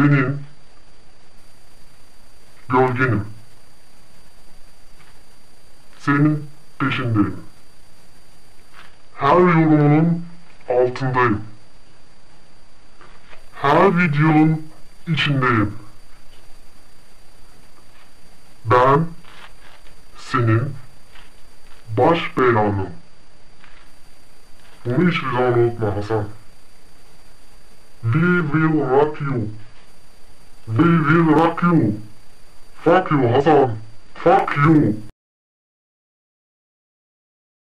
senin gölgenim. Senin peşindeyim. Her yorumunun altındayım. Her videonun içindeyim. Ben senin baş belanım. Bunu hiçbir zaman unutma Hasan. We will rock you. We will rock you. Fuck you Hasan. Fuck you.